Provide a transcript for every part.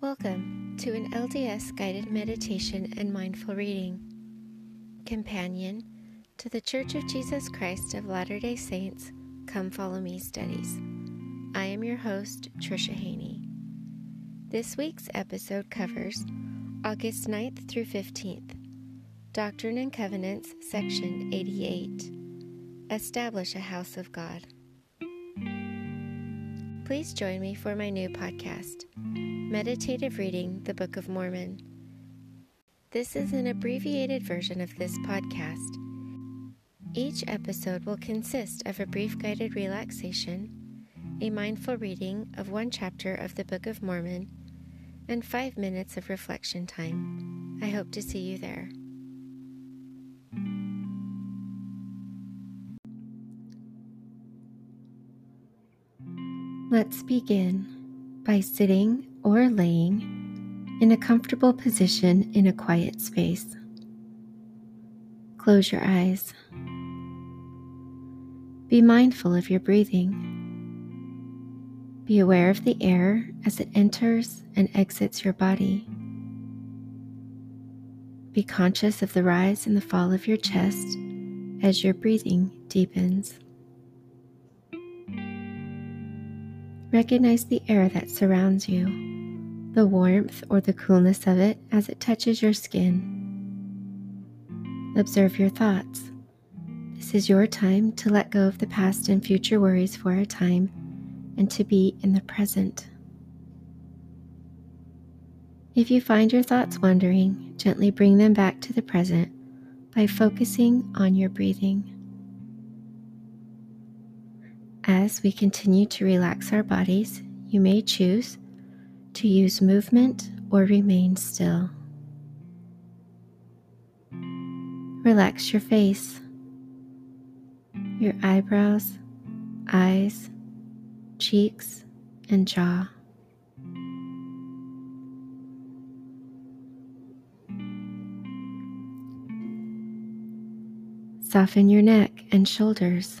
Welcome to an LDS guided meditation and mindful reading, companion to the Church of Jesus Christ of Latter day Saints Come Follow Me studies. I am your host, Trisha Haney. This week's episode covers August 9th through 15th, Doctrine and Covenants, Section 88 Establish a House of God. Please join me for my new podcast, Meditative Reading the Book of Mormon. This is an abbreviated version of this podcast. Each episode will consist of a brief guided relaxation, a mindful reading of one chapter of the Book of Mormon, and five minutes of reflection time. I hope to see you there. Let's begin by sitting or laying in a comfortable position in a quiet space. Close your eyes. Be mindful of your breathing. Be aware of the air as it enters and exits your body. Be conscious of the rise and the fall of your chest as your breathing deepens. Recognize the air that surrounds you, the warmth or the coolness of it as it touches your skin. Observe your thoughts. This is your time to let go of the past and future worries for a time and to be in the present. If you find your thoughts wandering, gently bring them back to the present by focusing on your breathing. As we continue to relax our bodies, you may choose to use movement or remain still. Relax your face, your eyebrows, eyes, cheeks, and jaw. Soften your neck and shoulders.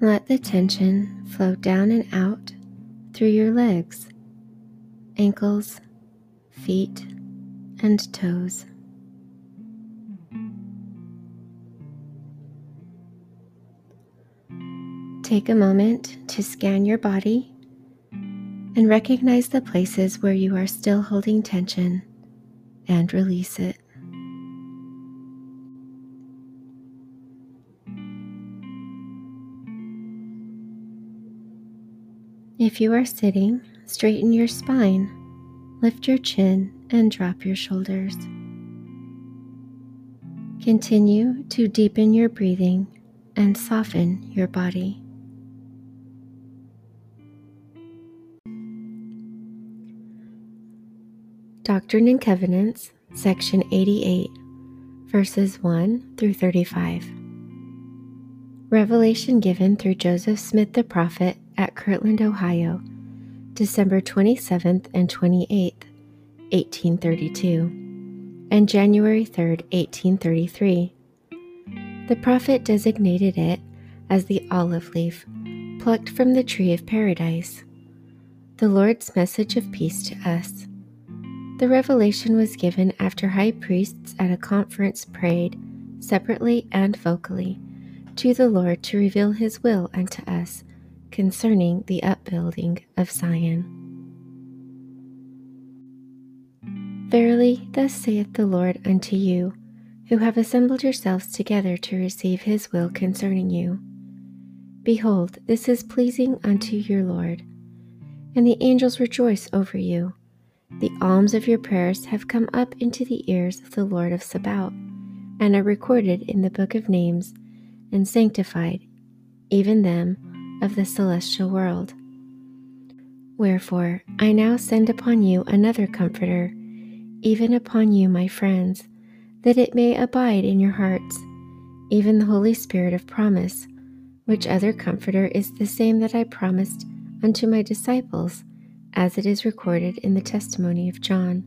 Let the tension flow down and out through your legs, ankles, feet, and toes. Take a moment to scan your body and recognize the places where you are still holding tension and release it. If you are sitting, straighten your spine, lift your chin, and drop your shoulders. Continue to deepen your breathing and soften your body. Doctrine and Covenants, Section 88, verses 1 through 35. Revelation given through Joseph Smith the prophet at Kirtland, Ohio, December 27th and 28th, 1832, and January 3rd, 1833. The prophet designated it as the olive leaf plucked from the tree of paradise, the Lord's message of peace to us. The revelation was given after high priests at a conference prayed, separately and vocally, to the Lord to reveal his will unto us concerning the upbuilding of Zion. Verily, thus saith the Lord unto you, who have assembled yourselves together to receive his will concerning you. Behold, this is pleasing unto your Lord, and the angels rejoice over you, the alms of your prayers have come up into the ears of the Lord of Sabaoth, and are recorded in the book of names, and sanctified, even them of the celestial world. Wherefore, I now send upon you another Comforter, even upon you, my friends, that it may abide in your hearts, even the Holy Spirit of promise, which other Comforter is the same that I promised unto my disciples as it is recorded in the testimony of John.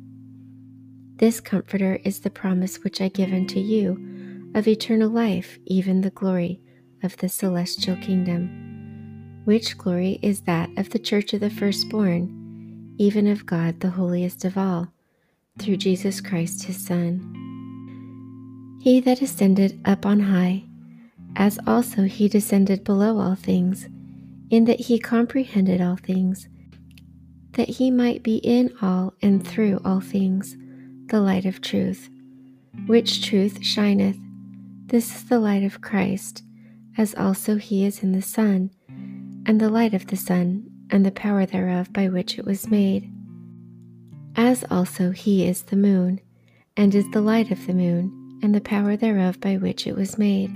This Comforter is the promise which I give unto you of eternal life, even the glory of the celestial kingdom, which glory is that of the church of the firstborn, even of God the holiest of all, through Jesus Christ his Son. He that ascended up on high, as also he descended below all things, in that he comprehended all things that he might be in all and through all things, the light of truth, which truth shineth. This is the light of Christ, as also he is in the sun, and the light of the sun, and the power thereof by which it was made. As also he is the moon, and is the light of the moon, and the power thereof by which it was made.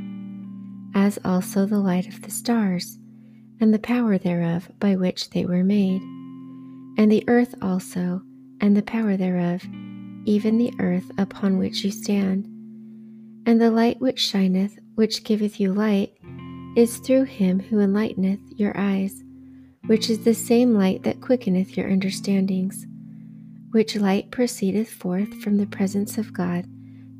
As also the light of the stars, and the power thereof by which they were made and the earth also, and the power thereof, even the earth upon which you stand. And the light which shineth, which giveth you light, is through him who enlighteneth your eyes, which is the same light that quickeneth your understandings, which light proceedeth forth from the presence of God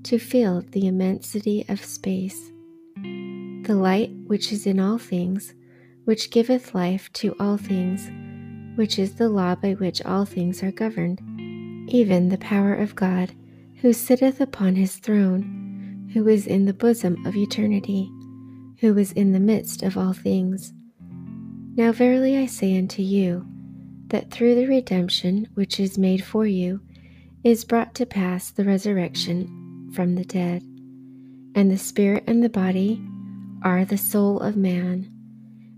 to fill the immensity of space. The light which is in all things, which giveth life to all things, which is the law by which all things are governed, even the power of God, who sitteth upon his throne, who is in the bosom of eternity, who is in the midst of all things. Now verily I say unto you, that through the redemption which is made for you, is brought to pass the resurrection from the dead. And the spirit and the body are the soul of man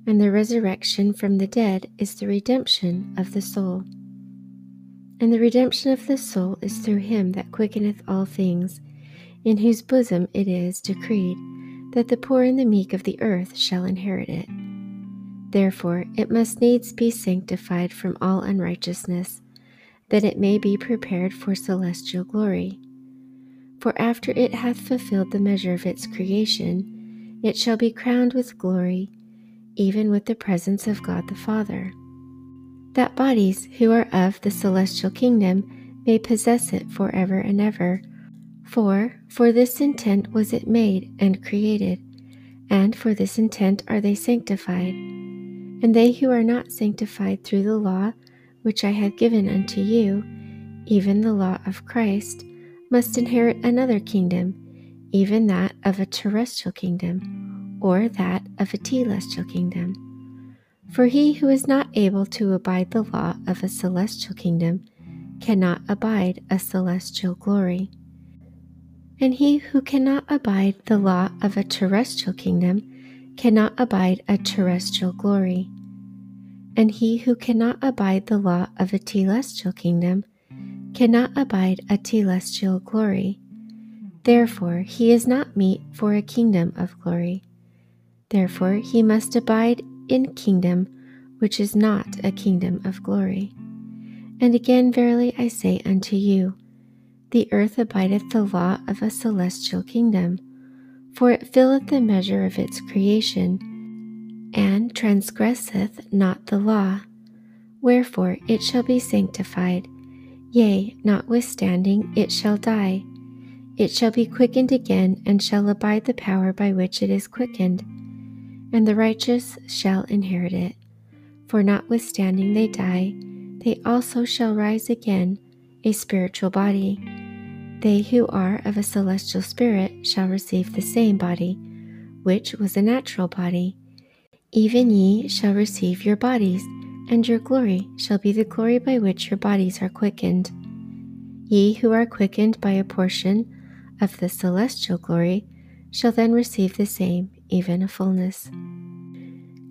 and the resurrection from the dead is the redemption of the soul. And the redemption of the soul is through him that quickeneth all things, in whose bosom it is decreed that the poor and the meek of the earth shall inherit it. Therefore it must needs be sanctified from all unrighteousness, that it may be prepared for celestial glory. For after it hath fulfilled the measure of its creation, it shall be crowned with glory even with the presence of God the Father. That bodies who are of the celestial kingdom may possess it forever and ever. For for this intent was it made and created, and for this intent are they sanctified. And they who are not sanctified through the law which I have given unto you, even the law of Christ, must inherit another kingdom, even that of a terrestrial kingdom or that of a telestial kingdom. For he who is not able to abide the law of a celestial kingdom cannot abide a celestial glory. And he who cannot abide the law of a terrestrial kingdom cannot abide a terrestrial glory. And he who cannot abide the law of a telestial kingdom cannot abide a telestial glory. Therefore, he is not meet for a kingdom of glory. Therefore, he must abide in kingdom which is not a kingdom of glory. And again, verily I say unto you, the earth abideth the law of a celestial kingdom, for it filleth the measure of its creation, and transgresseth not the law. Wherefore it shall be sanctified, yea, notwithstanding it shall die. It shall be quickened again, and shall abide the power by which it is quickened and the righteous shall inherit it. For notwithstanding they die, they also shall rise again, a spiritual body. They who are of a celestial spirit shall receive the same body, which was a natural body. Even ye shall receive your bodies, and your glory shall be the glory by which your bodies are quickened. Ye who are quickened by a portion of the celestial glory shall then receive the same even a fullness.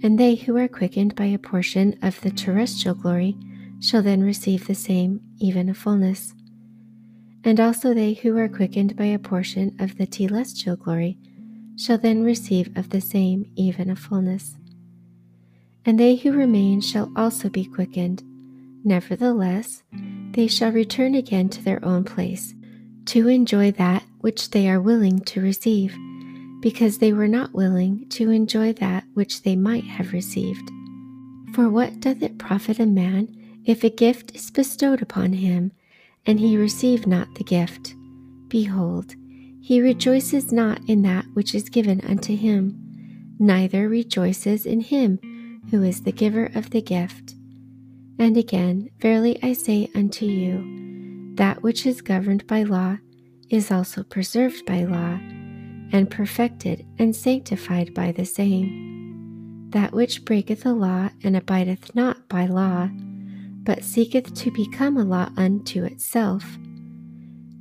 And they who are quickened by a portion of the terrestrial glory shall then receive the same, even a fullness. And also they who are quickened by a portion of the telestial glory shall then receive of the same, even a fullness. And they who remain shall also be quickened. Nevertheless, they shall return again to their own place, to enjoy that which they are willing to receive, because they were not willing to enjoy that which they might have received. For what doth it profit a man if a gift is bestowed upon him, and he receive not the gift, behold, he rejoices not in that which is given unto him, neither rejoices in him who is the giver of the gift. And again, verily I say unto you, that which is governed by law is also preserved by law, and perfected and sanctified by the same. That which breaketh the law and abideth not by law, but seeketh to become a law unto itself,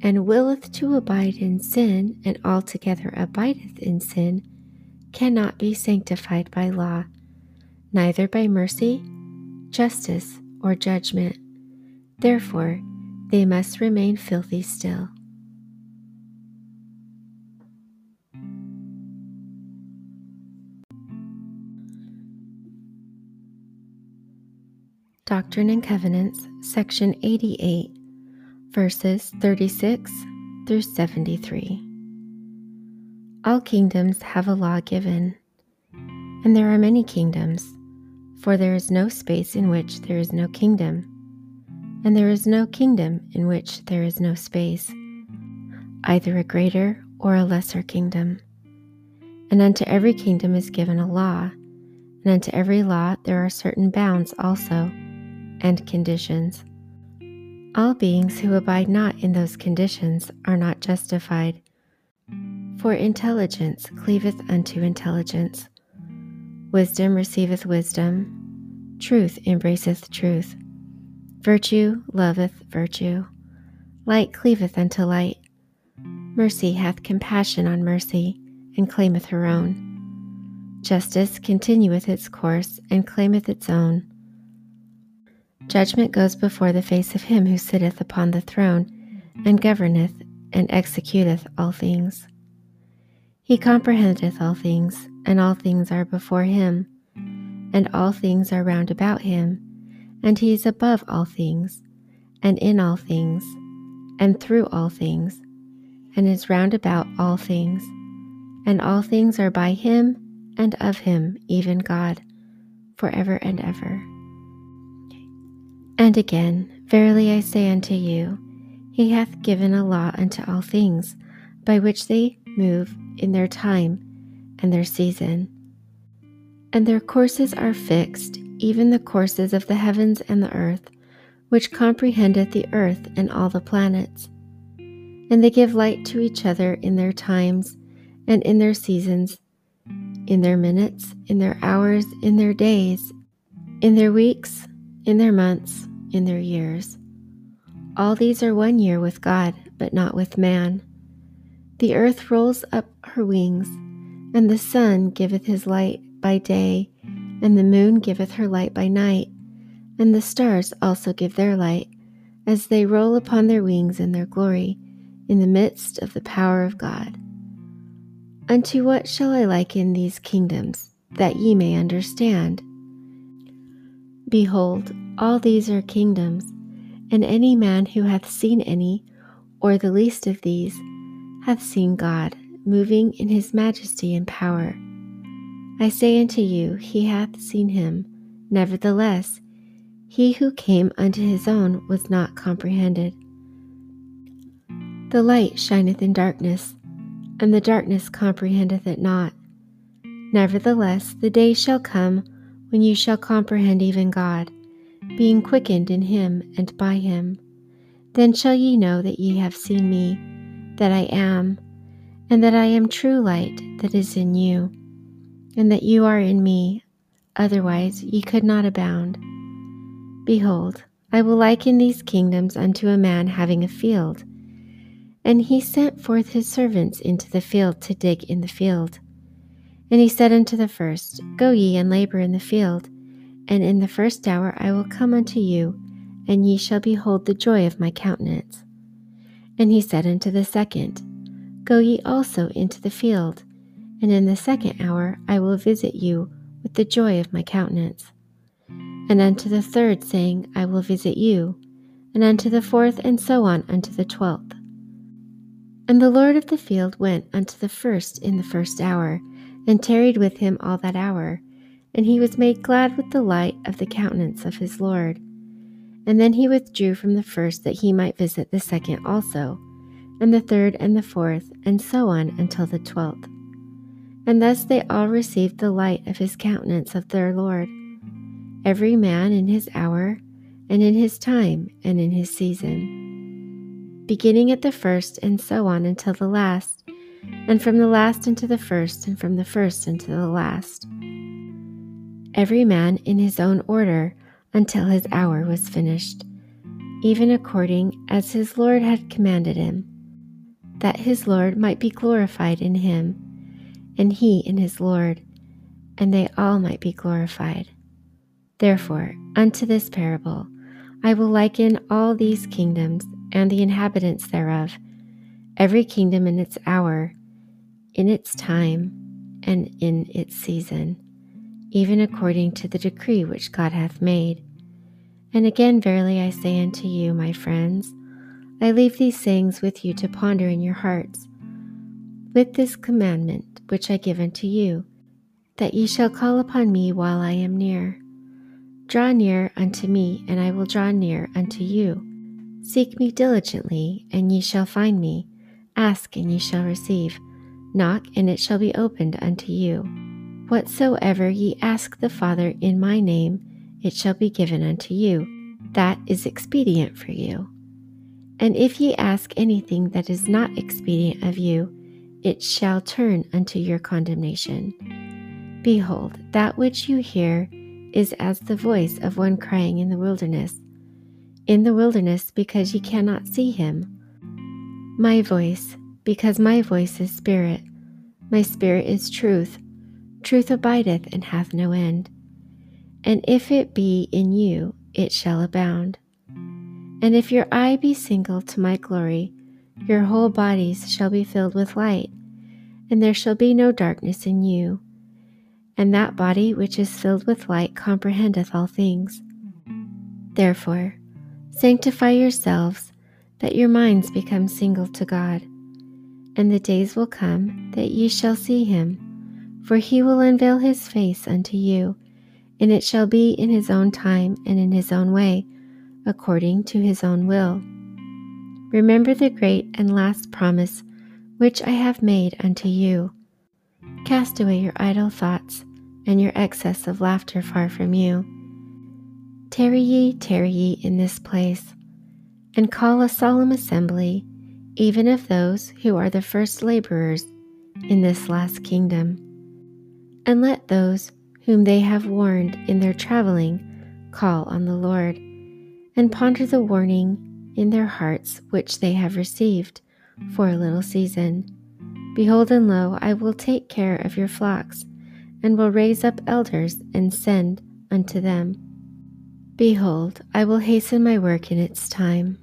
and willeth to abide in sin, and altogether abideth in sin, cannot be sanctified by law, neither by mercy, justice, or judgment. Therefore, they must remain filthy still. Doctrine and Covenants, section 88, verses 36 through 73. All kingdoms have a law given, and there are many kingdoms, for there is no space in which there is no kingdom, and there is no kingdom in which there is no space, either a greater or a lesser kingdom. And unto every kingdom is given a law, and unto every law there are certain bounds also and conditions. All beings who abide not in those conditions are not justified. For intelligence cleaveth unto intelligence, wisdom receiveth wisdom, truth embraceth truth, virtue loveth virtue, light cleaveth unto light, mercy hath compassion on mercy, and claimeth her own. Justice continueth its course, and claimeth its own. Judgment goes before the face of him who sitteth upon the throne, and governeth and executeth all things. He comprehendeth all things, and all things are before him, and all things are round about him, and he is above all things, and in all things, and through all things, and is round about all things, and all things are by him and of him, even God, for ever and ever. And again, verily I say unto you, he hath given a law unto all things, by which they move in their time and their season. And their courses are fixed, even the courses of the heavens and the earth, which comprehendeth the earth and all the planets. And they give light to each other in their times and in their seasons, in their minutes, in their hours, in their days, in their weeks, in their months, in their years. All these are one year with God, but not with man. The earth rolls up her wings, and the sun giveth his light by day, and the moon giveth her light by night, and the stars also give their light, as they roll upon their wings in their glory, in the midst of the power of God. Unto what shall I liken these kingdoms, that ye may understand? Behold, all these are kingdoms, and any man who hath seen any, or the least of these, hath seen God, moving in his majesty and power. I say unto you, he hath seen him. Nevertheless, he who came unto his own was not comprehended. The light shineth in darkness, and the darkness comprehendeth it not. Nevertheless, the day shall come when you shall comprehend even God, being quickened in him and by him. Then shall ye know that ye have seen me, that I am, and that I am true light that is in you, and that you are in me, otherwise ye could not abound. Behold, I will liken these kingdoms unto a man having a field. And he sent forth his servants into the field to dig in the field. And he said unto the first, Go ye and labor in the field, and in the first hour I will come unto you, and ye shall behold the joy of my countenance. And he said unto the second, Go ye also into the field, and in the second hour I will visit you with the joy of my countenance. And unto the third, saying, I will visit you, and unto the fourth, and so on unto the twelfth. And the Lord of the field went unto the first in the first hour, and tarried with him all that hour, and he was made glad with the light of the countenance of his Lord. And then he withdrew from the first that he might visit the second also, and the third and the fourth, and so on until the twelfth. And thus they all received the light of his countenance of their Lord, every man in his hour, and in his time, and in his season, beginning at the first, and so on until the last, and from the last into the first, and from the first into the last. Every man in his own order until his hour was finished, even according as his Lord had commanded him, that his Lord might be glorified in him, and he in his Lord, and they all might be glorified. Therefore, unto this parable I will liken all these kingdoms and the inhabitants thereof, every kingdom in its hour, in its time, and in its season even according to the decree which God hath made. And again, verily I say unto you, my friends, I leave these sayings with you to ponder in your hearts, with this commandment which I give unto you, that ye shall call upon me while I am near. Draw near unto me, and I will draw near unto you. Seek me diligently, and ye shall find me. Ask, and ye shall receive. Knock, and it shall be opened unto you. Whatsoever ye ask the Father in my name, it shall be given unto you. That is expedient for you. And if ye ask anything that is not expedient of you, it shall turn unto your condemnation. Behold, that which you hear is as the voice of one crying in the wilderness, in the wilderness because ye cannot see him. My voice, because my voice is spirit, my spirit is truth truth abideth and hath no end. And if it be in you, it shall abound. And if your eye be single to my glory, your whole bodies shall be filled with light, and there shall be no darkness in you. And that body which is filled with light comprehendeth all things. Therefore, sanctify yourselves, that your minds become single to God. And the days will come that ye shall see him for he will unveil his face unto you, and it shall be in his own time and in his own way, according to his own will. Remember the great and last promise which I have made unto you. Cast away your idle thoughts and your excess of laughter far from you. Tarry ye, tarry ye in this place, and call a solemn assembly, even of those who are the first laborers in this last kingdom and let those whom they have warned in their traveling call on the Lord, and ponder the warning in their hearts which they have received for a little season. Behold, and lo, I will take care of your flocks, and will raise up elders and send unto them. Behold, I will hasten my work in its time.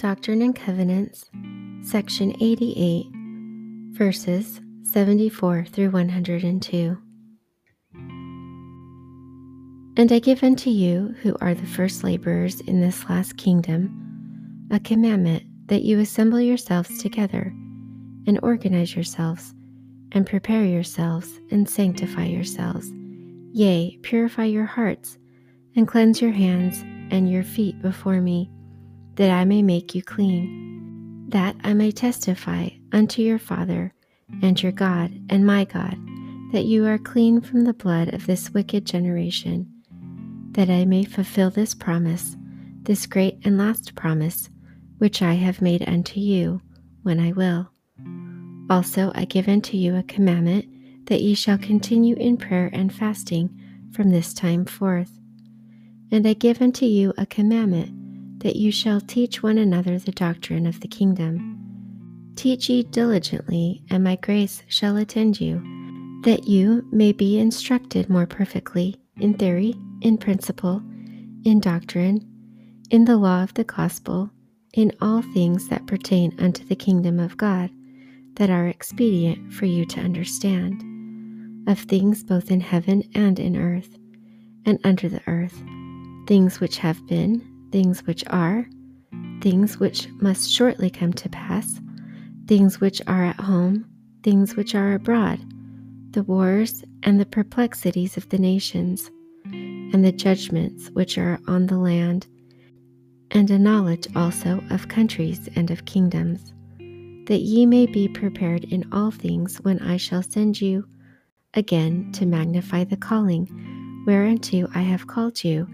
Doctrine and Covenants, section 88, verses 74 through 102. And I give unto you, who are the first laborers in this last kingdom, a commandment that you assemble yourselves together, and organize yourselves, and prepare yourselves, and sanctify yourselves, yea, purify your hearts, and cleanse your hands and your feet before me that I may make you clean, that I may testify unto your Father and your God and my God that you are clean from the blood of this wicked generation, that I may fulfill this promise, this great and last promise, which I have made unto you, when I will. Also I give unto you a commandment that ye shall continue in prayer and fasting from this time forth. And I give unto you a commandment that you shall teach one another the doctrine of the kingdom. Teach ye diligently, and my grace shall attend you, that you may be instructed more perfectly in theory, in principle, in doctrine, in the law of the gospel, in all things that pertain unto the kingdom of God, that are expedient for you to understand, of things both in heaven and in earth, and under the earth, things which have been, things which are, things which must shortly come to pass, things which are at home, things which are abroad, the wars and the perplexities of the nations, and the judgments which are on the land, and a knowledge also of countries and of kingdoms, that ye may be prepared in all things when I shall send you again to magnify the calling whereunto I have called you,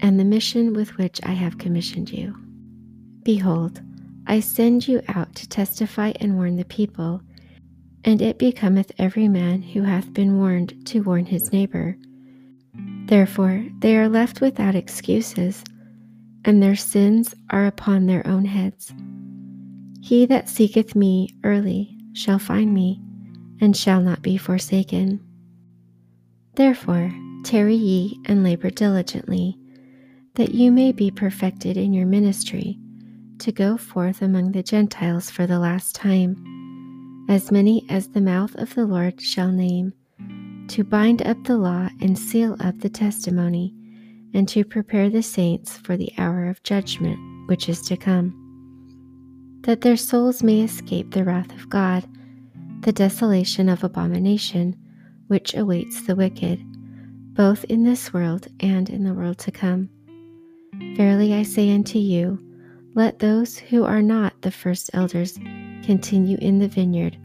and the mission with which I have commissioned you. Behold, I send you out to testify and warn the people, and it becometh every man who hath been warned to warn his neighbor. Therefore they are left without excuses, and their sins are upon their own heads. He that seeketh me early shall find me, and shall not be forsaken. Therefore, tarry ye and labor diligently, that you may be perfected in your ministry, to go forth among the Gentiles for the last time, as many as the mouth of the Lord shall name, to bind up the law and seal up the testimony, and to prepare the saints for the hour of judgment which is to come, that their souls may escape the wrath of God, the desolation of abomination which awaits the wicked both in this world and in the world to come. Verily I say unto you, let those who are not the first elders continue in the vineyard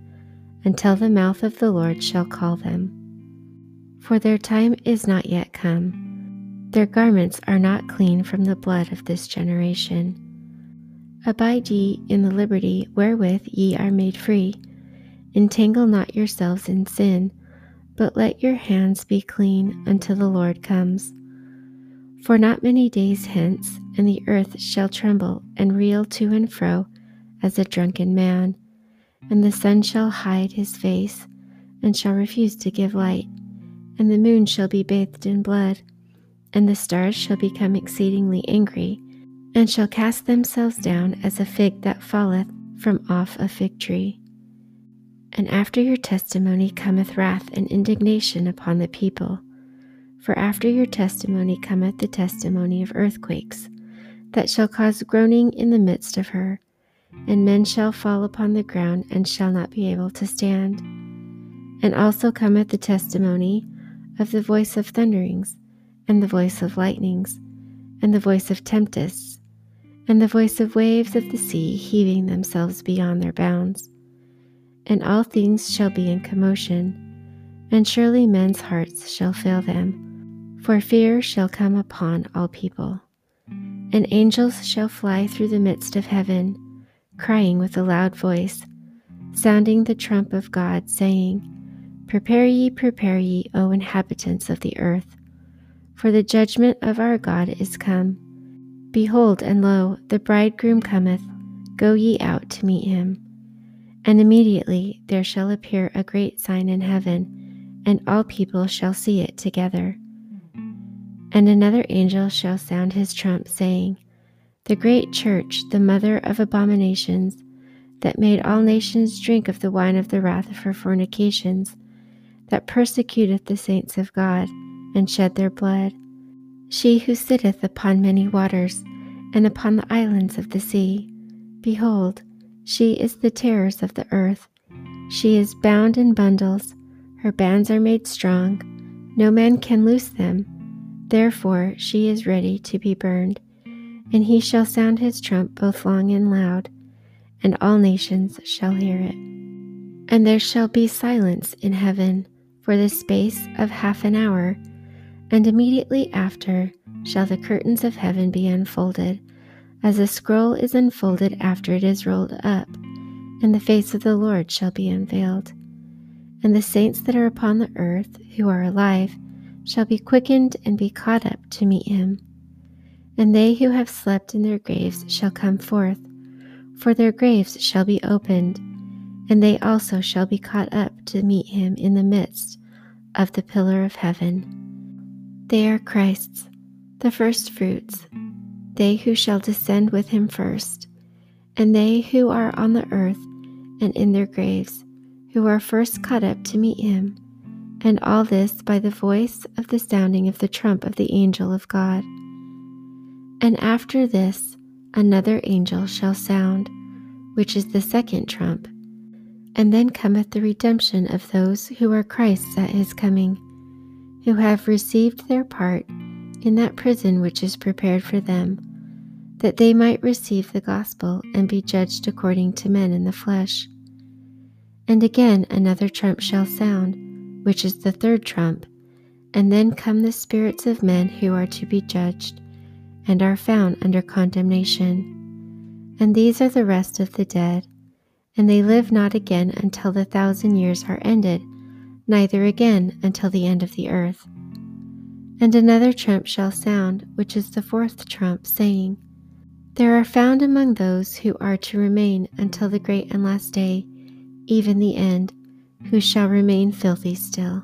until the mouth of the Lord shall call them. For their time is not yet come. Their garments are not clean from the blood of this generation. Abide ye in the liberty wherewith ye are made free. Entangle not yourselves in sin but let your hands be clean until the Lord comes. For not many days hence, and the earth shall tremble and reel to and fro as a drunken man, and the sun shall hide his face, and shall refuse to give light, and the moon shall be bathed in blood, and the stars shall become exceedingly angry, and shall cast themselves down as a fig that falleth from off a fig tree. And after your testimony cometh wrath and indignation upon the people. For after your testimony cometh the testimony of earthquakes, that shall cause groaning in the midst of her, and men shall fall upon the ground and shall not be able to stand. And also cometh the testimony of the voice of thunderings, and the voice of lightnings, and the voice of tempests, and the voice of waves of the sea heaving themselves beyond their bounds and all things shall be in commotion, and surely men's hearts shall fail them, for fear shall come upon all people. And angels shall fly through the midst of heaven, crying with a loud voice, sounding the trump of God, saying, Prepare ye, prepare ye, O inhabitants of the earth, for the judgment of our God is come. Behold, and lo, the bridegroom cometh, go ye out to meet him. And immediately there shall appear a great sign in heaven, and all people shall see it together. And another angel shall sound his trump, saying, The great church, the mother of abominations, that made all nations drink of the wine of the wrath of her fornications, that persecuteth the saints of God, and shed their blood, she who sitteth upon many waters, and upon the islands of the sea, behold, she is the terrors of the earth. She is bound in bundles. Her bands are made strong. No man can loose them. Therefore she is ready to be burned. And he shall sound his trump both long and loud, and all nations shall hear it. And there shall be silence in heaven for the space of half an hour, and immediately after shall the curtains of heaven be unfolded as a scroll is unfolded after it is rolled up, and the face of the Lord shall be unveiled. And the saints that are upon the earth, who are alive, shall be quickened and be caught up to meet him. And they who have slept in their graves shall come forth, for their graves shall be opened, and they also shall be caught up to meet him in the midst of the pillar of heaven. They are Christ's, the firstfruits, they who shall descend with him first, and they who are on the earth and in their graves, who are first caught up to meet him. And all this by the voice of the sounding of the trump of the angel of God. And after this, another angel shall sound, which is the second trump and then cometh the redemption of those who are Christ's at his coming, who have received their part in that prison which is prepared for them, that they might receive the gospel and be judged according to men in the flesh. And again another trump shall sound, which is the third trump, and then come the spirits of men who are to be judged, and are found under condemnation. And these are the rest of the dead and they live not again until the thousand years are ended, neither again until the end of the earth. And another trump shall sound, which is the fourth trump, saying, There are found among those who are to remain until the great and last day, even the end, who shall remain filthy still.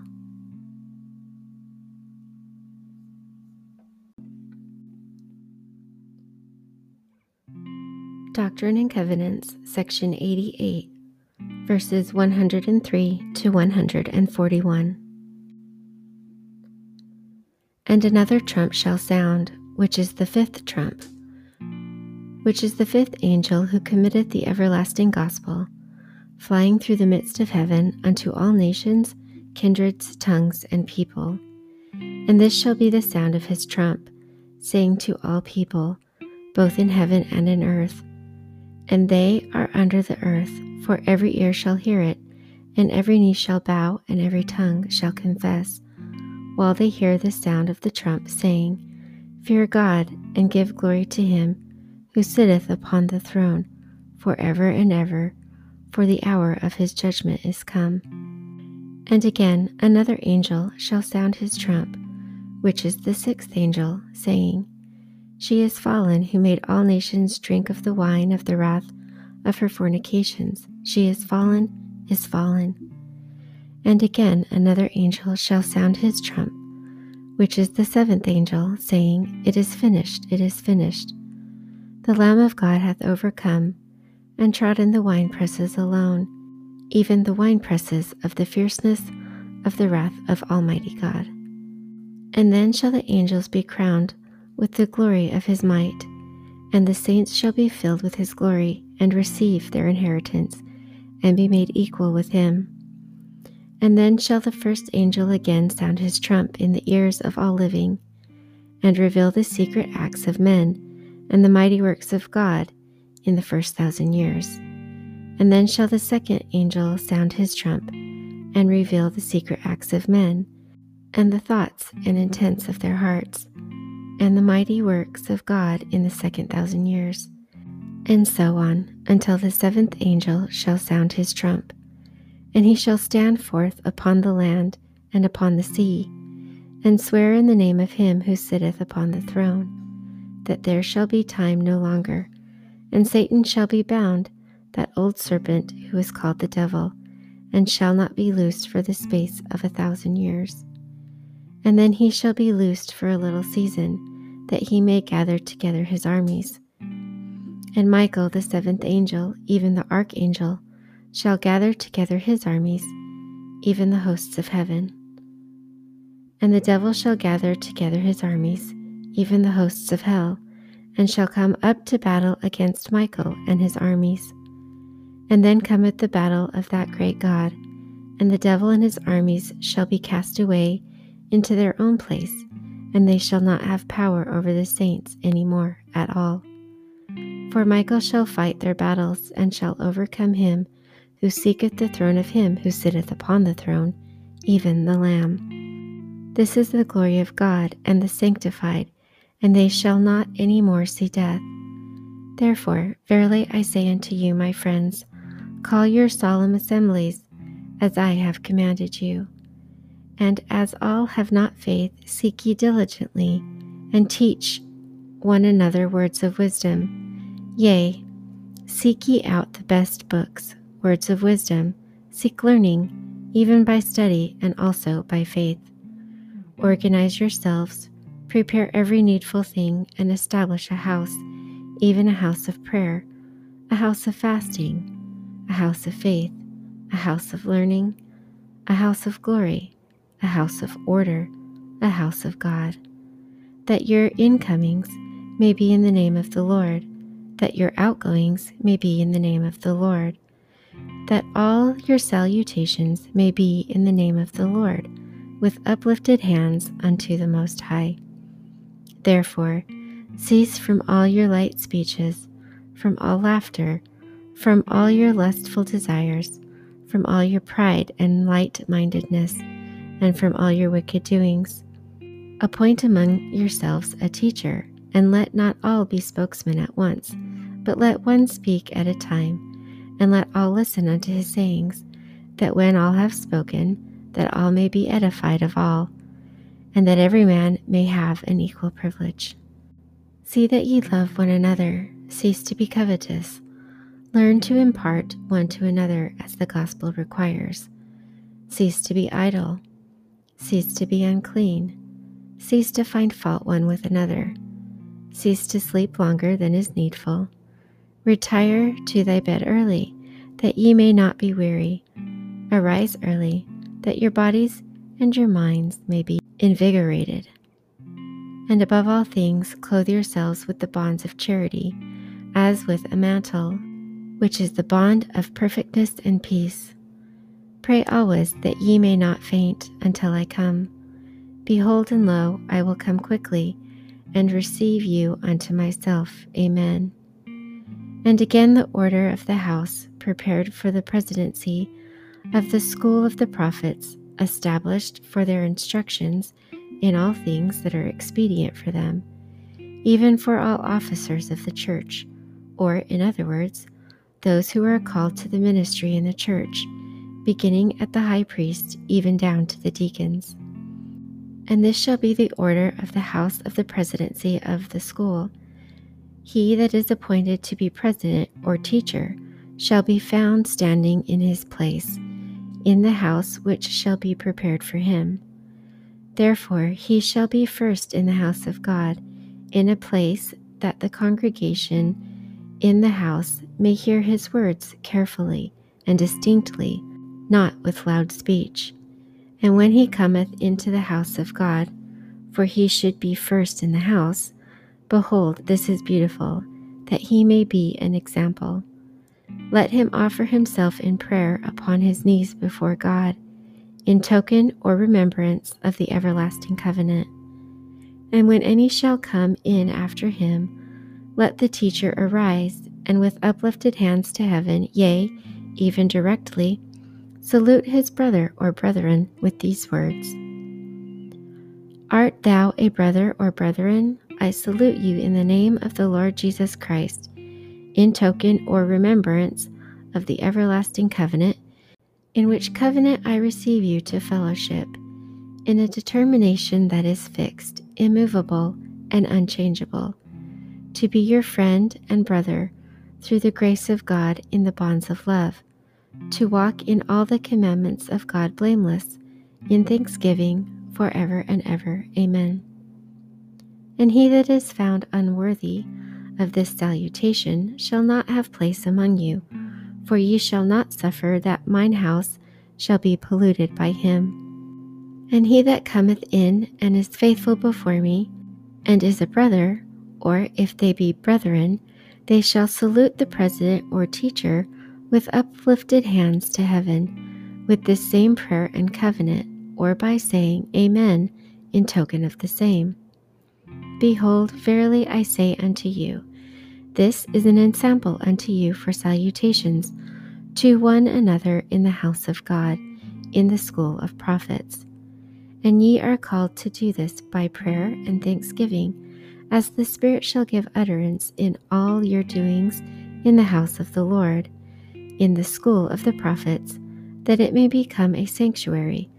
Doctrine and Covenants, section 88, verses 103 to 141. And another trump shall sound, which is the fifth trump, which is the fifth angel who committeth the everlasting gospel, flying through the midst of heaven unto all nations, kindreds, tongues, and people. And this shall be the sound of his trump, saying to all people, both in heaven and in earth, and they are under the earth, for every ear shall hear it, and every knee shall bow, and every tongue shall confess, while they hear the sound of the trump, saying, Fear God, and give glory to him who sitteth upon the throne, for ever and ever, for the hour of his judgment is come. And again another angel shall sound his trump, which is the sixth angel, saying, she is fallen who made all nations drink of the wine of the wrath of her fornications. She is fallen, is fallen. And again another angel shall sound his trump, which is the seventh angel, saying, It is finished, it is finished. The Lamb of God hath overcome, and trodden the winepresses alone, even the winepresses of the fierceness of the wrath of Almighty God. And then shall the angels be crowned with the glory of his might, and the saints shall be filled with his glory and receive their inheritance and be made equal with him. And then shall the first angel again sound his trump in the ears of all living, and reveal the secret acts of men and the mighty works of God in the first thousand years. And then shall the second angel sound his trump and reveal the secret acts of men and the thoughts and intents of their hearts and the mighty works of God in the second thousand years, and so on until the seventh angel shall sound his trump. And he shall stand forth upon the land and upon the sea, and swear in the name of him who sitteth upon the throne, that there shall be time no longer, and Satan shall be bound, that old serpent who is called the devil, and shall not be loosed for the space of a thousand years. And then he shall be loosed for a little season that he may gather together his armies. And Michael, the seventh angel, even the archangel, shall gather together his armies, even the hosts of heaven. And the devil shall gather together his armies, even the hosts of hell, and shall come up to battle against Michael and his armies. And then cometh the battle of that great God, and the devil and his armies shall be cast away into their own place and they shall not have power over the saints any more at all. For Michael shall fight their battles, and shall overcome him who seeketh the throne of him who sitteth upon the throne, even the Lamb. This is the glory of God and the sanctified, and they shall not any more see death. Therefore, verily I say unto you, my friends, call your solemn assemblies, as I have commanded you and as all have not faith, seek ye diligently, and teach one another words of wisdom. Yea, seek ye out the best books, words of wisdom, seek learning, even by study and also by faith. Organize yourselves, prepare every needful thing, and establish a house, even a house of prayer, a house of fasting, a house of faith, a house of learning, a house of glory, a house of order, a house of God. That your incomings may be in the name of the Lord, that your outgoings may be in the name of the Lord, that all your salutations may be in the name of the Lord, with uplifted hands unto the Most High. Therefore, cease from all your light speeches, from all laughter, from all your lustful desires, from all your pride and light mindedness, and from all your wicked doings. Appoint among yourselves a teacher, and let not all be spokesmen at once, but let one speak at a time and let all listen unto his sayings, that when all have spoken, that all may be edified of all, and that every man may have an equal privilege. See that ye love one another, cease to be covetous, learn to impart one to another as the gospel requires. Cease to be idle, cease to be unclean, cease to find fault one with another, cease to sleep longer than is needful Retire to thy bed early, that ye may not be weary. Arise early, that your bodies and your minds may be invigorated. And above all things, clothe yourselves with the bonds of charity, as with a mantle, which is the bond of perfectness and peace. Pray always that ye may not faint until I come. Behold, and lo, I will come quickly, and receive you unto myself. Amen. And again, the order of the house prepared for the presidency of the school of the prophets, established for their instructions in all things that are expedient for them, even for all officers of the church, or, in other words, those who are called to the ministry in the church, beginning at the high priest even down to the deacons. And this shall be the order of the house of the presidency of the school he that is appointed to be president or teacher shall be found standing in his place, in the house which shall be prepared for him. Therefore he shall be first in the house of God, in a place that the congregation in the house may hear his words carefully and distinctly, not with loud speech. And when he cometh into the house of God, for he should be first in the house, Behold, this is beautiful, that he may be an example. Let him offer himself in prayer upon his knees before God, in token or remembrance of the everlasting covenant. And when any shall come in after him, let the teacher arise, and with uplifted hands to heaven, yea, even directly, salute his brother or brethren with these words Art thou a brother or brethren? I salute you in the name of the Lord Jesus Christ, in token or remembrance of the everlasting covenant, in which covenant I receive you to fellowship, in a determination that is fixed, immovable, and unchangeable, to be your friend and brother through the grace of God in the bonds of love, to walk in all the commandments of God blameless, in thanksgiving, forever and ever. Amen. And he that is found unworthy of this salutation shall not have place among you, for ye shall not suffer that mine house shall be polluted by him. And he that cometh in and is faithful before me, and is a brother, or if they be brethren, they shall salute the president or teacher with uplifted hands to heaven, with this same prayer and covenant, or by saying Amen in token of the same. Behold, verily I say unto you, this is an ensample unto you for salutations to one another in the house of God, in the school of prophets. And ye are called to do this by prayer and thanksgiving, as the Spirit shall give utterance in all your doings in the house of the Lord, in the school of the prophets, that it may become a sanctuary,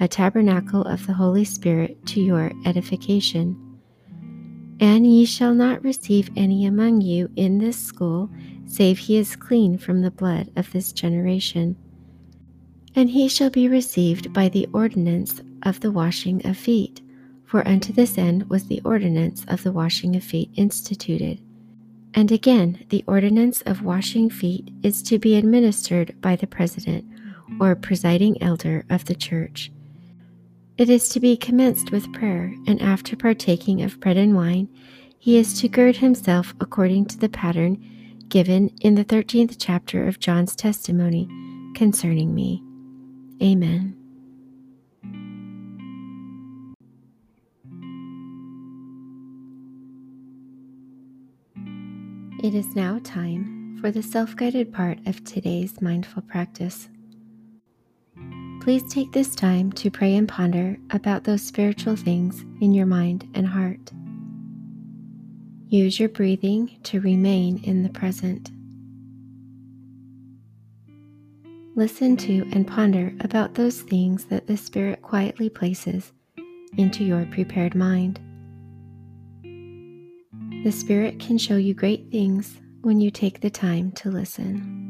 a tabernacle of the Holy Spirit to your edification. And ye shall not receive any among you in this school, save he is clean from the blood of this generation. And he shall be received by the ordinance of the washing of feet, for unto this end was the ordinance of the washing of feet instituted. And again, the ordinance of washing feet is to be administered by the president or presiding elder of the church. It is to be commenced with prayer, and after partaking of bread and wine, he is to gird himself according to the pattern given in the 13th chapter of John's testimony concerning me. Amen. It is now time for the self guided part of today's mindful practice. Please take this time to pray and ponder about those spiritual things in your mind and heart. Use your breathing to remain in the present. Listen to and ponder about those things that the Spirit quietly places into your prepared mind. The Spirit can show you great things when you take the time to listen.